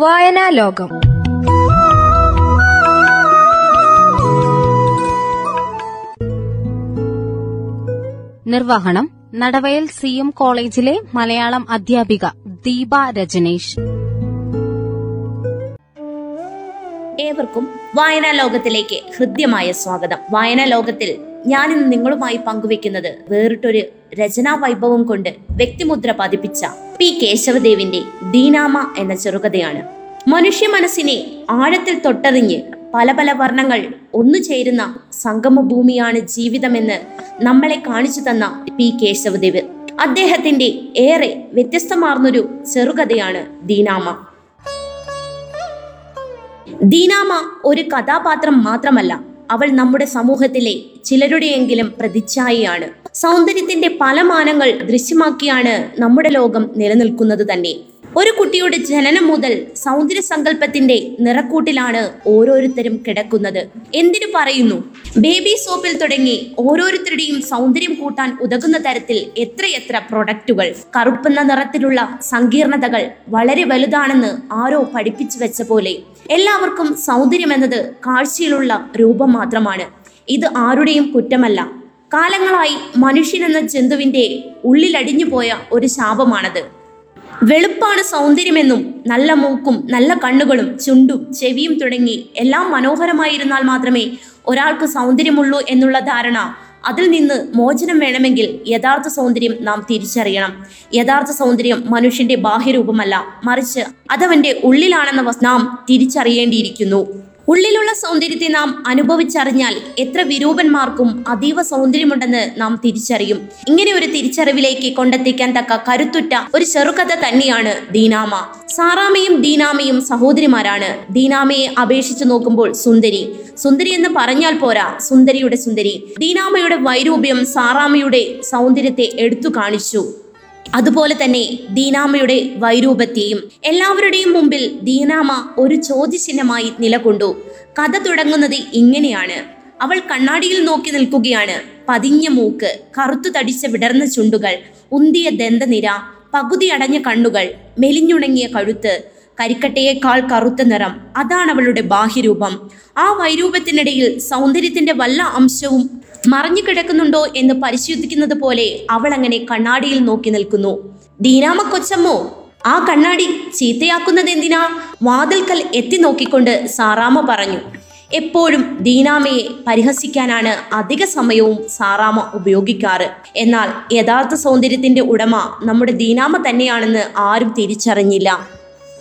വായനാ ലോകം നിർവഹണം നടവയൽ സി എം കോളേജിലെ മലയാളം അധ്യാപിക ദീപ രജനേഷ്. ഏവർക്കും വായനാ ലോകത്തിലേക്ക് ഹൃദ്യമായ സ്വാഗതം. വായനാ ലോകത്തിൽ ഞാനിന്ന് നിങ്ങളുമായി പങ്കുവെക്കുന്നത് വേറിട്ടൊരു രചനാ വൈഭവം കൊണ്ട് വ്യക്തിമുദ്ര പതിപ്പിച്ച പി. കേശവദേവിന്റെ ദീനാമ എന്ന ചെറുകഥയാണ്. മനുഷ്യ മനസ്സിനെ ആഴത്തിൽ തൊട്ടറിഞ്ഞ് പല പല വർണങ്ങൾ ഒന്നു ചേരുന്ന സംഗമഭൂമിയാണ് ജീവിതമെന്ന് നമ്മളെ കാണിച്ചു തന്ന പി. കേശവദേവ്. അദ്ദേഹത്തിന്റെ ഏറെ വ്യത്യസ്തമാർന്നൊരു ചെറുകഥയാണ് ദീനാമ. ദീനാമ ഒരു കഥാപാത്രം മാത്രമല്ല അവൾ നമ്മുടെ സമൂഹത്തിലെ ചിലരുടെയെങ്കിലും പ്രതിച്ഛായയാണ്. സൗന്ദര്യത്തിന്റെ പല മാനങ്ങൾ ദൃശ്യമാക്കിയാണ് നമ്മുടെ ലോകം നിലനിൽക്കുന്നത് തന്നെ. ഒരു കുട്ടിയുടെ ജനനം മുതൽ സൗന്ദര്യ സങ്കല്പത്തിന്റെ നിറക്കൂട്ടിലാണ് ഓരോരുത്തരും കിടക്കുന്നത്. എന്തിനു പറയുന്നു? ബേബി സോപ്പിൽ തുടങ്ങി ഓരോരുത്തരുടെയും സൗന്ദര്യം കൂട്ടാൻ ഉതകുന്ന തരത്തിൽ എത്രയെത്ര പ്രൊഡക്റ്റുകൾ. കറുപ്പുന്ന നിറത്തിലുള്ള സങ്കീർണതകൾ വളരെ വലുതാണെന്ന് ആരോ പഠിപ്പിച്ചു വെച്ച പോലെ. എല്ലാവർക്കും സൗന്ദര്യം എന്നത് കാഴ്ചയിലുള്ള രൂപം മാത്രമാണ്. ഇത് ആരുടെയും കുറ്റമല്ല. കാലങ്ങളായി മനുഷ്യനെന്ന ജന്തുവിന്റെ ഉള്ളിലടിഞ്ഞു പോയ ഒരു ശാപമാണത്. വെളുപ്പാണ് സൗന്ദര്യമെന്നും നല്ല മൂക്കും നല്ല കണ്ണുകളും ചുണ്ടും ചെവിയും തുടങ്ങി എല്ലാം മനോഹരമായിരുന്നാൽ മാത്രമേ ഒരാൾക്ക് സൗന്ദര്യമുള്ളൂ എന്നുള്ള ധാരണ അതിൽ നിന്ന് മോചനം വേണമെങ്കിൽ യഥാർത്ഥ സൗന്ദര്യം നാം തിരിച്ചറിയണം. യഥാർത്ഥ സൗന്ദര്യം മനുഷ്യന്റെ ബാഹ്യരൂപമല്ല മറിച്ച് അതവന്റെ ഉള്ളിലാണെന്ന നാം തിരിച്ചറിയേണ്ടിയിരിക്കുന്നു. ഉള്ളിലുള്ള സൗന്ദര്യത്തെ നാം അനുഭവിച്ചറിഞ്ഞാൽ എത്ര വിരൂപന്മാർക്കും അതീവ സൗന്ദര്യമുണ്ടെന്ന് നാം തിരിച്ചറിയും. ഇങ്ങനെ ഒരു തിരിച്ചറിവിലേക്ക് കൊണ്ടെത്തിക്കാൻ തക്ക കരുത്തുറ്റ ഒരു ചെറുകഥ തന്നെയാണ് ദീനാമ. സാറാമയും ദീനാമയും സഹോദരിമാരാണ്. ദീനാമയെ അപേക്ഷിച്ചു നോക്കുമ്പോൾ സുന്ദരി. സുന്ദരി എന്ന് പറഞ്ഞാൽ പോരാ സുന്ദരിയുടെ സുന്ദരി. ദീനാമയുടെ വൈരൂപ്യം സാറാമയുടെ സൗന്ദര്യത്തെ എടുത്തു കാണിച്ചു. അതുപോലെ തന്നെ ദീനാമയുടെ വൈരൂപത്തെയും എല്ലാവരുടെയും മുമ്പിൽ ദീനാമ ഒരു ചോദ്യചിഹ്നമായി നിലകൊണ്ടു. കഥ തുടങ്ങുന്നത് ഇങ്ങനെയാണ്. അവൾ കണ്ണാടിയിൽ നോക്കി നിൽക്കുകയാണ്. പതിഞ്ഞ മൂക്ക് കറുത്തു തടിച്ച വിടർന്ന ചുണ്ടുകൾ ഉന്തിയ ദന്തനിര പകുതി അടഞ്ഞ കണ്ണുകൾ മെലിഞ്ഞുണങ്ങിയ കഴുത്ത് കരിക്കട്ടയേക്കാൾ കറുത്ത നിറം അതാണ് അവളുടെ ബാഹ്യരൂപം. ആ വൈരൂപത്തിനിടയിൽ സൗന്ദര്യത്തിന്റെ വല്ല അംശവും മറഞ്ഞു കിടക്കുന്നുണ്ടോ എന്ന് പരിശോധിക്കുന്നത് പോലെ അവൾ അങ്ങനെ കണ്ണാടിയിൽ നോക്കി നിൽക്കുന്നു. ദീനാമ കൊച്ചമ്മോ ആ കണ്ണാടി ചീത്തയാക്കുന്നത് എന്തിനാ? വാതിൽക്കൽ എത്തി നോക്കിക്കൊണ്ട് സാറാമ പറഞ്ഞു. എപ്പോഴും ദീനാമയെ പരിഹസിക്കാനാണ് അധിക സമയവും സാറാമ ഉപയോഗിക്കാറ്. എന്നാൽ യഥാർത്ഥ സൗന്ദര്യത്തിന്റെ ഉടമ നമ്മുടെ ദീനാമ തന്നെയാണെന്ന് ആരും തിരിച്ചറിഞ്ഞില്ല.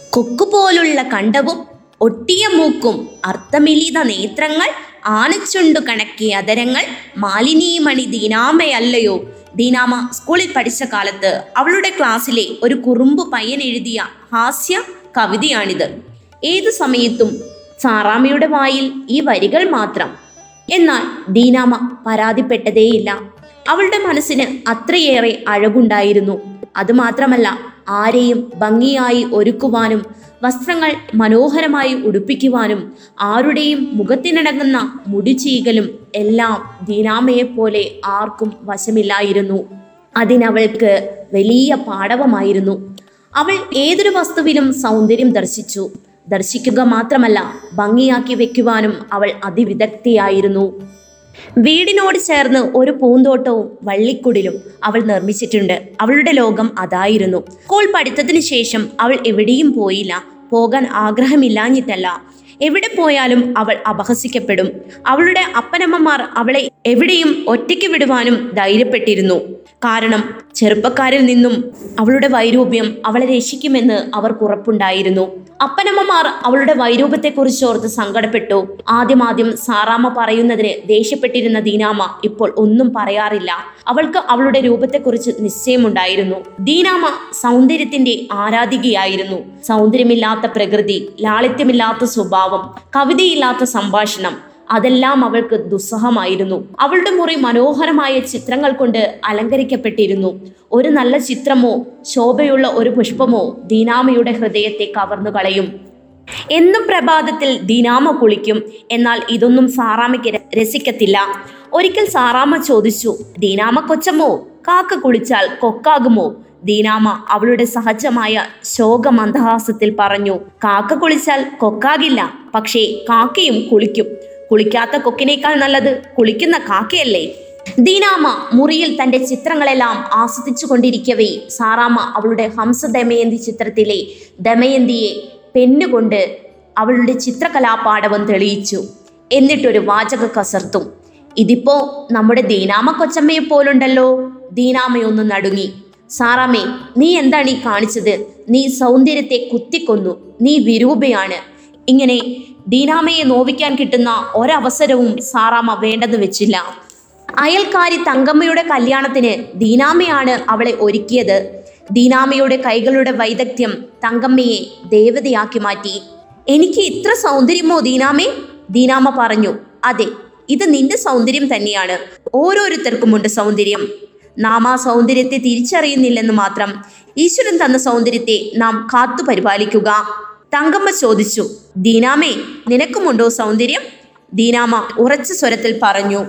കൊക്കു പോലുള്ള കണ്ടവും ഒട്ടിയ മൂക്കും അർത്ഥമിലീത നേത്രങ്ങൾ ആനച്ചുണ്ടു കണക്കിയ അതരങ്ങൾ മാലിനീമണി ദീനാമയല്ലയോ ദീനാമ സ്കൂളിൽ പഠിച്ച കാലത്ത് അവളുടെ ക്ലാസ്സിലെ ഒരു കുറുമ്പ് പയ്യൻ എഴുതിയ ഹാസ്യ കവിതയാണിത്. ഏതു സമയത്തും സാറാമയുടെ വായിൽ ഈ വരികൾ മാത്രം. എന്നാൽ ദീനാമ പരാതിപ്പെട്ടതേയില്ല. അവളുടെ മനസ്സിന് അത്രയേറെ അഴകുണ്ടായിരുന്നു. അതുമാത്രമല്ല ആരെയും ഭംഗിയായി ഒരുക്കുവാനും വസ്ത്രങ്ങൾ മനോഹരമായി ഉടുപ്പിക്കുവാനും ആരുടെയും മുഖത്തിനടങ്ങുന്ന മുടിചീകലും എല്ലാം ദീനാമയെപ്പോലെ ആർക്കും വശമില്ലായിരുന്നു. അതിനവൾക്ക് വലിയ പാടവമായിരുന്നു. അവൾ ഏതൊരു വസ്തുവിലും സൗന്ദര്യം ദർശിച്ചു. ദർശിക്കുക മാത്രമല്ല ഭംഗിയാക്കി വെക്കുവാനും അവൾ അതിവിദഗ്ധയായിരുന്നു. വീടിനോട് ചേർന്ന് ഒരു പൂന്തോട്ടവും വള്ളിക്കുടിലും അവൾ നിർമ്മിച്ചിട്ടുണ്ട്. അവളുടെ ലോകം അതായിരുന്നു. സ്കൂൾ പഠിത്തത്തിന് ശേഷം അവൾ എവിടെയും പോയില്ല. പോകാൻ ആഗ്രഹമില്ലാഞ്ഞിട്ടല്ല. എവിടെ പോയാലും അവൾ അപഹസിക്കപ്പെടും. അവളുടെ അപ്പനമ്മമാർ അവളെ എവിടെയും ഒറ്റയ്ക്ക് വിടുവാനും ധൈര്യപ്പെട്ടിരുന്നു. കാരണം ചെറുപ്പക്കാരിൽ നിന്നും അവളുടെ വൈരൂപ്യം അവളെ രക്ഷിക്കുമെന്ന് അവർക്ക് ഉറപ്പുണ്ടായിരുന്നു. അപ്പനമ്മമാർ അവളുടെ വൈരൂപത്തെക്കുറിച്ച് ഓർത്ത് സങ്കടപ്പെട്ടു. ആദ്യമാദ്യം സാറാമ്മ പറയുന്നതിന് ദേഷ്യപ്പെട്ടിരുന്ന ദീനാമ ഇപ്പോൾ ഒന്നും പറയാറില്ല. അവൾക്ക് അവളുടെ രൂപത്തെക്കുറിച്ച് നിശ്ചയമുണ്ടായിരുന്നു. ദീനാമ സൗന്ദര്യത്തിന്റെ ആരാധികയായിരുന്നു. സൗന്ദര്യമില്ലാത്ത പ്രകൃതി ലാളിത്യമില്ലാത്ത സ്വഭാവം കവിതയില്ലാത്ത സംഭാഷണം അതെല്ലാം അവൾക്ക് ദുസ്സഹമായിരുന്നു. അവളുടെ മുറി മനോഹരമായ ചിത്രങ്ങൾ കൊണ്ട് അലങ്കരിക്കപ്പെട്ടിരുന്നു. ഒരു നല്ല ചിത്രമോ ശോഭയുള്ള ഒരു പുഷ്പമോ ദീനാമയുടെ ഹൃദയത്തെ കവർന്നു കളയും. എന്നും പ്രഭാതത്തിൽ ദീനാമ കുളിക്കും. എന്നാൽ ഇതൊന്നും സാറാമയ്ക്ക് രസിക്കത്തില്ല. ഒരിക്കൽ സാറാമ്മ ചോദിച്ചു ദീനാമ കൊച്ചമ്മോ കാക്ക കുളിച്ചാൽ കൊക്കാകുമോ? ദീനാമ അവളുടെ സഹജമായ ശോകമന്ദഹാസത്തിൽ പറഞ്ഞു കാക്ക കുളിച്ചാൽ കൊക്കാകില്ല. പക്ഷേ കാക്കയും കുളിക്കും. കുളിക്കാത്ത കൊക്കിനേക്കാൾ നല്ലത് കുളിക്കുന്ന കാക്കയല്ലേ? ദീനാമ മുറിയിൽ തന്റെ ചിത്രങ്ങളെല്ലാം ആസ്വദിച്ചു കൊണ്ടിരിക്കവേ. സാറാമ്മ അവളുടെ ഹംസ ദമയന്തി ചിത്രത്തിലെ ദമയന്തിയെ പെന്നുകൊണ്ട് അവളുടെ ചിത്രകലാപാഠവം തെളിയിച്ചു. എന്നിട്ടൊരു വാചക കസർത്തും. ഇതിപ്പോ നമ്മുടെ ദീനാമ കൊച്ചമ്മയെ പോലുണ്ടല്ലോ. ദീനാമയൊന്ന് നടുങ്ങി. സാറാമ്മേ നീ എന്താണ് ഈ കാണിച്ചത്? നീ സൗന്ദര്യത്തെ കുത്തിക്കൊന്നു. നീ വിരൂപയാണ്. ഇങ്ങനെ ദീനാമയെ നോവിക്കാൻ കിട്ടുന്ന ഒരവസരവും സാറാമ്മ വേണ്ടെന്ന് വെച്ചില്ല. അയൽക്കാരി തങ്കമ്മയുടെ കല്യാണത്തിന് ദീനാമയാണ് അവളെ ഒരുക്കിയത്. ദീനാമയുടെ കൈകളുടെ വൈദഗ്ധ്യം തങ്കമ്മയെ ദേവതയാക്കി മാറ്റി. എനിക്ക് ഇത്ര സൗന്ദര്യമോ ദീനാമേ? ദീനാമ പറഞ്ഞു. അതെ ഇത് നിന്റെ സൗന്ദര്യം തന്നെയാണ്. ഓരോരുത്തർക്കുമുണ്ട് സൗന്ദര്യം. നാം ആ സൗന്ദര്യത്തെ തിരിച്ചറിയുന്നില്ലെന്ന് മാത്രം ഈശ്വരൻ തന്ന സൗന്ദര്യത്തെ നാം കാത്തു പരിപാലിക്കുക. തങ്കമ്മ ചോദിച്ചു ദീനാമേ നിനക്കുമുണ്ടോ സൗന്ദര്യം? ദീനാമ ഉറച്ച സ്വരത്തിൽ പറഞ്ഞു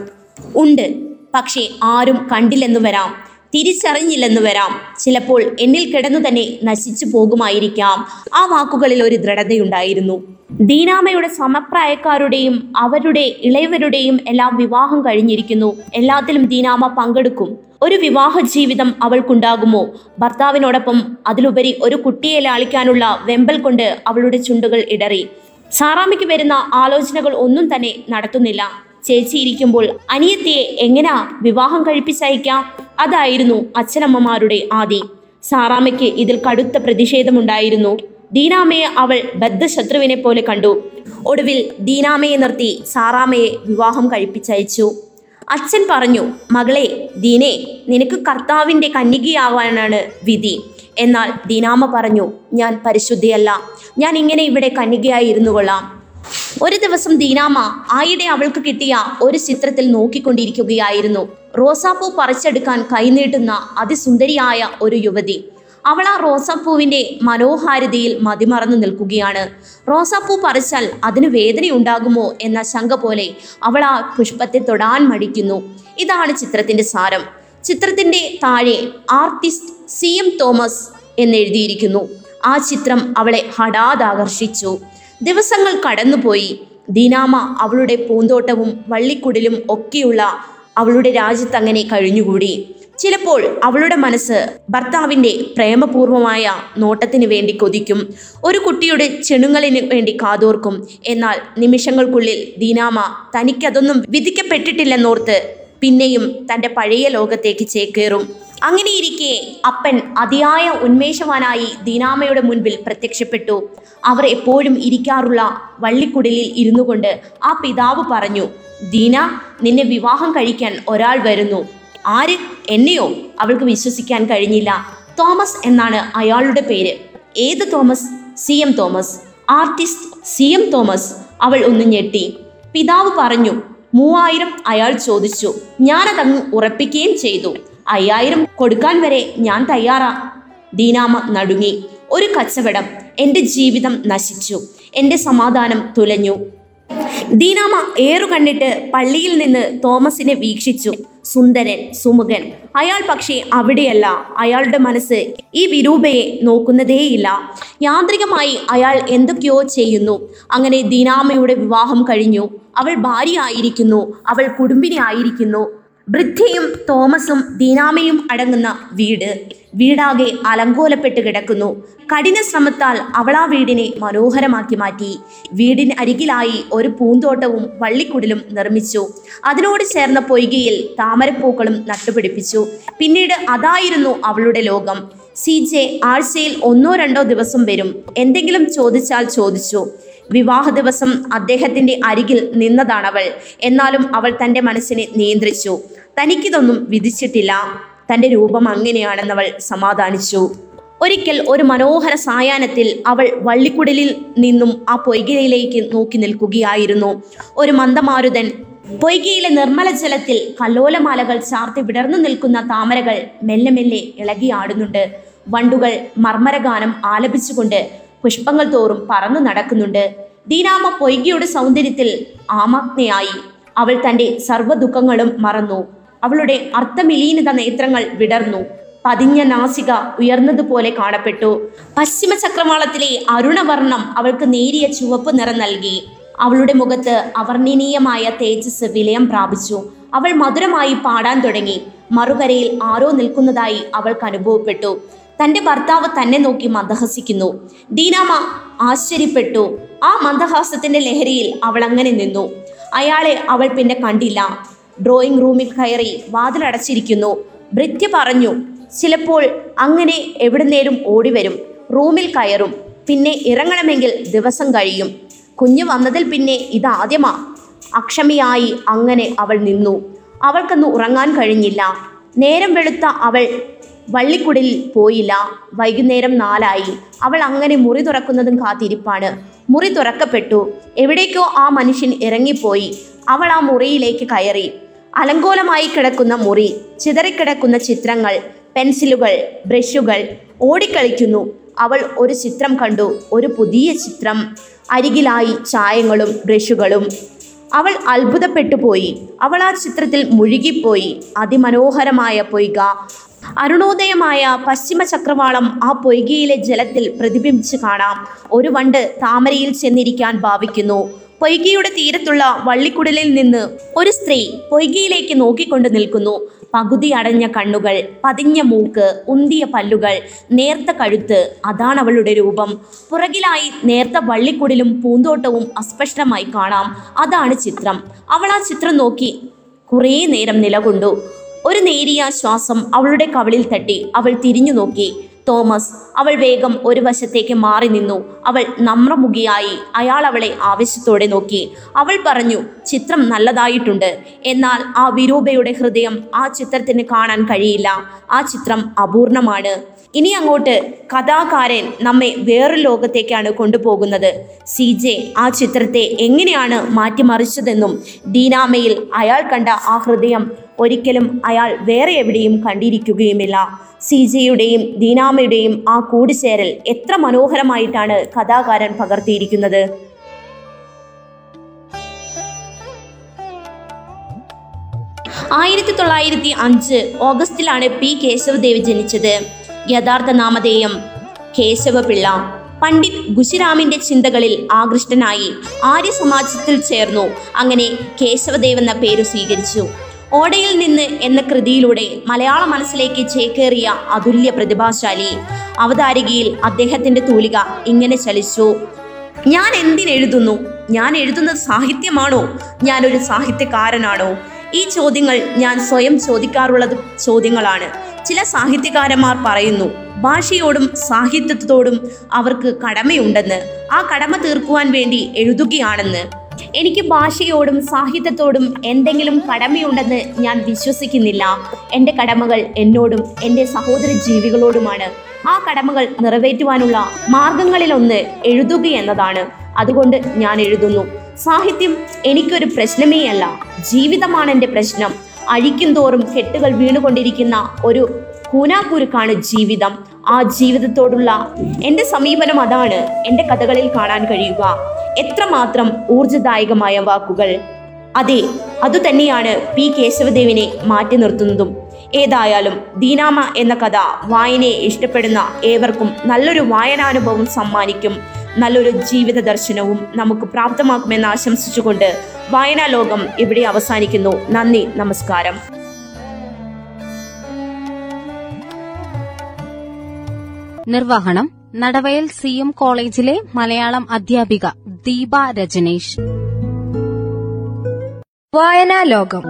ഉണ്ട്. പക്ഷേ ആരും കണ്ടില്ലെന്നു വരാം തിരിച്ചറിഞ്ഞില്ലെന്നു വരാം. ചിലപ്പോൾ എന്നിൽ കിടന്നു തന്നെ നശിച്ചു പോകുമായിരിക്കാം. ആ വാക്കുകളിൽ ഒരു ദൃഢതയുണ്ടായിരുന്നു. ദീനാമയുടെ സമപ്രായക്കാരുടെയും അവരുടെ ഇളയവരുടെയും എല്ലാം വിവാഹം കഴിഞ്ഞിരിക്കുന്നു. എല്ലാത്തിലും ദീനാമ പങ്കെടുക്കും. ഒരു വിവാഹ ജീവിതം അവൾക്കുണ്ടാകുമോ? ഭർത്താവിനോടൊപ്പം അതിലുപരി ഒരു കുട്ടിയെ ലാളിക്കാനുള്ള വെമ്പൽ കൊണ്ട് അവളുടെ ചുണ്ടുകൾ ഇടറി. സാറാമിക്ക് വരുന്ന ആലോചനകൾ ഒന്നും തന്നെ നടത്തുന്നില്ല. ചേച്ചിയിരിക്കുമ്പോൾ അനിയത്തിയെ എങ്ങനാ വിവാഹം കഴിപ്പിച്ചയക്കാം? അതായിരുന്നു അച്ഛനമ്മമാരുടെ ആദി. സാറാമയ്ക്ക് ഇതിൽ കടുത്ത പ്രതിഷേധമുണ്ടായിരുന്നു. ദീനാമയെ അവൾ ബദ്ധശത്രുവിനെ പോലെ കണ്ടു. ഒടുവിൽ ദീനാമയെ നിർത്തി സാറാമയെ വിവാഹം കഴിപ്പിച്ചയച്ചു. അച്ഛൻ പറഞ്ഞു മകളെ ദീനെ നിനക്ക് കർത്താവിന്റെ കന്യകയാവാനാണ് വിധി. എന്നാൽ ദീനാമ പറഞ്ഞു ഞാൻ പരിശുദ്ധിയല്ല. ഞാൻ ഇങ്ങനെ ഇവിടെ കന്യകയായി ഇരുന്നു കൊള്ളാം. ഒരു ദിവസം ദീനാമ ആയിടെ അവൾക്ക് കിട്ടിയ ഒരു ചിത്രത്തിൽ നോക്കിക്കൊണ്ടിരിക്കുകയായിരുന്നു. റോസാപ്പൂ പറിച്ചെടുക്കാൻ കൈനീട്ടുന്ന അതിസുന്ദരിയായ ഒരു യുവതി. അവൾ ആ റോസാപ്പൂവിന്റെ മനോഹാരിതയിൽ മതിമറന്നു നിൽക്കുകയാണ്. റോസാപ്പൂ പറിച്ചാൽ അതിന് വേദനയുണ്ടാകുമോ എന്ന ശങ്ക പോലെ അവൾ ആ പുഷ്പത്തെ തൊടാൻ മടിക്കുന്നു. ഇതാണ് ചിത്രത്തിന്റെ സാരം. ചിത്രത്തിന്റെ താഴെ ആർട്ടിസ്റ്റ് സി എം തോമസ് എന്നെഴുതിയിരിക്കുന്നു. ആ ചിത്രം അവളെ ഹഠാത് ആകർഷിച്ചു ദിവസങ്ങൾ കടന്നുപോയി. ദീനാമ അവളുടെ പൂന്തോട്ടവും വള്ളിക്കുടലും ഒക്കെയുള്ള അവളുടെ രാജ്യത്ത് അങ്ങനെ കഴിഞ്ഞുകൂടി. ചിലപ്പോൾ അവളുടെ മനസ്സ് ഭർത്താവിന്റെ പ്രേമപൂർവമായ നോട്ടത്തിന് വേണ്ടി കൊതിക്കും. ഒരു കുട്ടിയുടെ ചെണുങ്ങളിന് വേണ്ടി കാതോർക്കും. എന്നാൽ നിമിഷങ്ങൾക്കുള്ളിൽ ദീനാമ തനിക്കതൊന്നും വിധിക്കപ്പെട്ടിട്ടില്ലെന്നോർത്ത് പിന്നെയും തന്റെ പഴയ ലോകത്തേക്ക് ചേക്കേറും. അങ്ങനെയിരിക്കെ അപ്പൻ അതിയായ ഉന്മേഷവാനായി ദീനാമയുടെ മുൻപിൽ പ്രത്യക്ഷപ്പെട്ടു. അവർ എപ്പോഴും ഇരിക്കാറുള്ള വള്ളിക്കുടലിൽ ഇരുന്നു കൊണ്ട് ആ പിതാവ് പറഞ്ഞു ദീന നിന്നെ വിവാഹം കഴിക്കാൻ ഒരാൾ വരുന്നു. ആര്? എന്നെയോ അവൾക്ക് വിശ്വസിക്കാൻ കഴിഞ്ഞില്ല. തോമസ് എന്നാണ് അയാളുടെ പേര്. ഏത് Thomas? C M Thomas. Artist C M Thomas. അവൾ ഒന്ന് ഞെട്ടി. പിതാവ് പറഞ്ഞു മൂവായിരം അയാൾ ചോദിച്ചു. ഞാനതങ്ങ് ഉറപ്പിക്കുകയും ചെയ്തു. അയ്യായിരം കൊടുക്കാൻ വരെ ഞാൻ തയ്യാറാ. ദീനാമ നടുങ്ങി. ഒരു കച്ചവടം. എന്റെ ജീവിതം നശിച്ചു. എന്റെ സമാധാനം തുലഞ്ഞു. ദീനാമ ഏറു കണ്ടിട്ട് പള്ളിയിൽ നിന്ന് തോമസിനെ വീക്ഷിച്ചു. സുന്ദരൻ സുമുഖൻ. അയാൾ പക്ഷേ അവിടെയല്ല. അയാളുടെ മനസ്സ് ഈ വിരൂപയെ നോക്കുന്നതേയില്ല. യാന്ത്രികമായി അയാൾ എന്തൊക്കെയോ ചെയ്യുന്നു. അങ്ങനെ ദീനാമയുടെ വിവാഹം കഴിഞ്ഞു. അവൾ ഭാര്യയായിരിക്കുന്നു. അവൾ കുടുംബിനി ആയിരിക്കുന്നു വൃദ്ധയും തോമസും ദീനാമയും അടങ്ങുന്ന വീട് വീടാകെ അലങ്കോലപ്പെട്ട് കിടക്കുന്നു. കഠിന ശ്രമത്താൽ അവളാ വീടിനെ മനോഹരമാക്കി മാറ്റി. വീടിന് അരികിലായി ഒരു പൂന്തോട്ടവും വള്ളിക്കുടലും നിർമ്മിച്ചു. അതിനോട് ചേർന്ന പൊയ്കയിൽ താമരപ്പൂക്കളും നട്ടുപിടിപ്പിച്ചു. പിന്നീട് അതായിരുന്നു അവളുടെ ലോകം. സി ജെ ആഴ്ചയിൽ ഒന്നോ രണ്ടോ ദിവസം വരും. എന്തെങ്കിലും ചോദിച്ചാൽ ചോദിച്ചു. വിവാഹ ദിവസം അദ്ദേഹത്തിന്റെ അരികിൽ നിന്നതാണവൾ. എന്നാലും അവൾ തന്റെ മനസ്സിനെ നിയന്ത്രിച്ചു. തനിക്കിതൊന്നും വിധിച്ചിട്ടില്ല. തന്റെ രൂപം അങ്ങനെയാണെന്നവൾ സമാധാനിച്ചു. ഒരിക്കൽ ഒരു മനോഹര സായാഹ്നത്തിൽ അവൾ വള്ളിക്കുടലിൽ നിന്നും ആ പൊയ്കയിലേക്ക് നോക്കി നിൽക്കുകയായിരുന്നു. ഒരു മന്ദമാരുതൻ പൊയ്കയിലെ നിർമ്മല ജലത്തിൽ കല്ലോലമാലകൾ ചാർത്തി വിടർന്നു നിൽക്കുന്ന താമരകൾ മെല്ലെ മെല്ലെ ഇളകിയാടുന്നുണ്ട്. വണ്ടുകൾ മർമ്മരഗാനം ആലപിച്ചുകൊണ്ട് പുഷ്പങ്ങൾ തോറും പറന്നു നടക്കുന്നുണ്ട്. ദീനാമ പൊയ്കിയുടെ സൗന്ദര്യത്തിൽ ആമാജ്ഞയായി അവൾ തന്റെ സർവ ദുഃഖങ്ങളും മറന്നു. അവളുടെ അർത്ഥമിലീനിത നേത്രങ്ങൾ വിടർന്നു. പതിഞ്ഞ നാസിക ഉയർന്നതുപോലെ കാണപ്പെട്ടു. പശ്ചിമ ചക്രവാളത്തിലെ അരുണവർണം അവൾക്ക് നേരിയ ചുവപ്പ് നിറം നൽകി. അവളുടെ മുഖത്ത് അവർണനീയമായ തേജസ് വിലയം പ്രാപിച്ചു. അവൾ മധുരമായി പാടാൻ തുടങ്ങി. മറുകരയിൽ ആരോ നിൽക്കുന്നതായി അവൾക്ക് അനുഭവപ്പെട്ടു. തന്റെ ഭർത്താവ് തന്നെ നോക്കി മന്ദഹസിക്കുന്നു. ദീനാമ ആശ്ചര്യപ്പെട്ടു. ആ മന്ദഹാസത്തിന്റെ ലഹരിയിൽ അവൾ അങ്ങനെ നിന്നു. അയാളെ അവൾ പിന്നെ കണ്ടില്ല. ഡ്രോയിങ് റൂമിൽ കയറി വാതിലടച്ചിരിക്കുന്നു ഭൃത്യ പറഞ്ഞു ചിലപ്പോൾ അങ്ങനെ എവിടുന്നേലും ഓടിവരും. റൂമിൽ കയറും. പിന്നെ ഇറങ്ങണമെങ്കിൽ ദിവസം കഴിയും. കുഞ്ഞ് വന്നതിൽ പിന്നെ ഇതാദ്യമാ. അക്ഷമിയായി അങ്ങനെ അവൾ നിന്നു. അവൾക്കൊന്ന് ഉറങ്ങാൻ കഴിഞ്ഞില്ല. നേരം വെളുത്ത അവൾ വള്ളിക്കുടലിൽ പോയില്ല. വൈകുന്നേരം നാലായി. അവൾ അങ്ങനെ മുറി തുറക്കുന്നതും കാത്തിരിപ്പാണ്. മുറി തുറക്കപ്പെട്ടു. എവിടേക്കോ ആ മനുഷ്യൻ ഇറങ്ങിപ്പോയി. അവൾ ആ മുറിയിലേക്ക് കയറി. അലങ്കോലമായി കിടക്കുന്ന മുറി ചിതറിക്കിടക്കുന്ന ചിത്രങ്ങൾ പെൻസിലുകൾ ബ്രഷുകൾ ഓടിക്കളിക്കുന്നു. അവൾ ഒരു ചിത്രം കണ്ടു. ഒരു പുതിയ ചിത്രം. അരികിലായി ചായങ്ങളും ബ്രഷുകളും. അവൾ അത്ഭുതപ്പെട്ടു പോയി. അവൾ ആ ചിത്രത്തിൽ മുഴുകിപ്പോയി. അതിമനോഹരമായ പൊയ്ക. അരുണോദയമായ പശ്ചിമ ചക്രവാളം ആ പൊയ്കയിലെ ജലത്തിൽ പ്രതിബിംബിച്ച് കാണാം. ഒരു വണ്ട് താമരയിൽ ചെന്നിരിക്കാൻ ഭാവിക്കുന്നു. പൊയ്കയുടെ തീരത്തുള്ള വള്ളിക്കുടലിൽ നിന്ന് ഒരു സ്ത്രീ പൊയ്കയിലേക്ക് നോക്കിക്കൊണ്ട് നിൽക്കുന്നു. പകുതി അടഞ്ഞ കണ്ണുകൾ പതിഞ്ഞ മൂക്ക് ഉന്തിയ പല്ലുകൾ നേർത്ത കഴുത്ത് അതാണ് അവളുടെ രൂപം. പുറകിലായി നേർത്ത വള്ളിക്കുടലും പൂന്തോട്ടവും അസ്പഷ്ടമായി കാണാം. അതാണ് ചിത്രം. അവൾ ആ ചിത്രം നോക്കി കുറേ നേരം നിലകൊണ്ടു. ഒരു നേരിയ ശ്വാസം അവളുടെ കവിളിൽ തട്ടി അവൾ തിരിഞ്ഞു നോക്കി. തോമസ് അവൾ വേഗം ഒരു വശത്തേക്ക് മാറി നിന്നു. അവൾ നമ്രമുഖിയായി അയാൾ അവളെ ആവശ്യത്തോടെ നോക്കി. അവൾ പറഞ്ഞു ചിത്രം നല്ലതായിട്ടുണ്ട്. എന്നാൽ ആ വിരൂപയുടെ ഹൃദയം ആ ചിത്രത്തിന് കാണാൻ കഴിയില്ല. ആ ചിത്രം അപൂർണമാണ്. ഇനി അങ്ങോട്ട് കഥാകാരൻ നമ്മെ വേറൊരു ലോകത്തേക്കാണ് കൊണ്ടുപോകുന്നത്. സി. ജെ. ആ ചിത്രത്തെ എങ്ങനെയാണ് മാറ്റിമറിച്ചതെന്നും ദീനാമയിൽ അയാൾ കണ്ട ആ ഹൃദയം ഒരിക്കലും അയാൾ വേറെ എവിടെയും കണ്ടിരിക്കുകയുമില്ല. സി ജെയുടെയും ദീനാമയുടെയും ആ കൂടിച്ചേരൽ എത്ര മനോഹരമായിട്ടാണ് കഥാകാരൻ പകർത്തിയിരിക്കുന്നത്. ആയിരത്തി തൊള്ളായിരത്തി അഞ്ച് ഓഗസ്റ്റിലാണ് പി കേശവദേവ് ജനിച്ചത്. യഥാർത്ഥ നാമധേയം കേശവപിള്ള. പണ്ഡിറ്റ് ഗുശിരാമിന്റെ ചിന്തകളിൽ ആകൃഷ്ടനായി ആര്യ സമാജത്തിൽ ചേർന്നു. അങ്ങനെ കേശവദേവ് എന്ന പേരു സ്വീകരിച്ചു. ഓടയിൽ നിന്ന് എന്ന കൃതിയിലൂടെ മലയാള മനസ്സിലേക്ക് ചേക്കേറിയ അതുല്യ പ്രതിഭാശാലി അവതാരികയിൽ അദ്ദേഹത്തിന്റെ തൂലിക ഇങ്ങനെ ചലിച്ചു. ഞാൻ എന്തിനെഴുതുന്നു ഞാൻ എഴുതുന്നത് സാഹിത്യമാണോ? ഞാനൊരു സാഹിത്യകാരനാണോ? ഈ ചോദ്യങ്ങൾ ഞാൻ സ്വയം ചോദിക്കാറുള്ളത് ചോദ്യങ്ങളാണ്. ചില സാഹിത്യകാരന്മാർ പറയുന്നു ഭാഷയോടും സാഹിത്യത്തോടും അവർക്ക് കടമയുണ്ടെന്ന്. ആ കടമ തീർക്കുവാൻ വേണ്ടി എഴുതുകയാണെന്ന്. എനിക്ക് ഭാഷയോടും സാഹിത്യത്തോടും എന്തെങ്കിലും കടമയുണ്ടെന്ന് ഞാൻ വിശ്വസിക്കുന്നില്ല. എന്റെ കടമകൾ എന്നോടും എന്റെ സഹോദര ജീവികളോടുമാണ്. ആ കടമകൾ നിറവേറ്റുവാനുള്ള മാർഗങ്ങളിലൊന്ന് എഴുതുക എന്നതാണ്. അതുകൊണ്ട് ഞാൻ എഴുതുന്നു. സാഹിത്യം എനിക്കൊരു പ്രശ്നമേ അല്ല ജീവിതമാണ് എന്റെ പ്രശ്നം. അഴിക്കും തോറും കെട്ടുകൾ വീണുകൊണ്ടിരിക്കുന്ന ഒരു കൂനാക്കുരുക്കാണ് ജീവിതം. ആ ജീവിതത്തോടുള്ള എന്റെ സമീപനം അതാണ് എന്റെ കഥകളിൽ കാണാൻ കഴിയുക. എത്രമാത്രം ഊർജദായകമായ വാക്കുകൾ. അതെ അതുതന്നെയാണ് പി. കേശവദേവിനെ മാറ്റി നിർത്തുന്നതും. ഏതായാലും ദീനാമ എന്ന കഥ വായനയെ ഇഷ്ടപ്പെടുന്ന ഏവർക്കും നല്ലൊരു വായനാനുഭവം സമ്മാനിക്കും. നല്ലൊരു ജീവിത ദർശനവും നമുക്ക് പ്രാപ്തമാക്കുമെന്ന് ആശംസിച്ചുകൊണ്ട് വായനാ ലോകം ഇവിടെ അവസാനിക്കുന്നു. നന്ദി നമസ്കാരം. നിർവഹണം നടവയൽ സി എം കോളേജിലെ മലയാളം അധ്യാപിക ദീപ രജനേഷ്. വായനാ ലോകം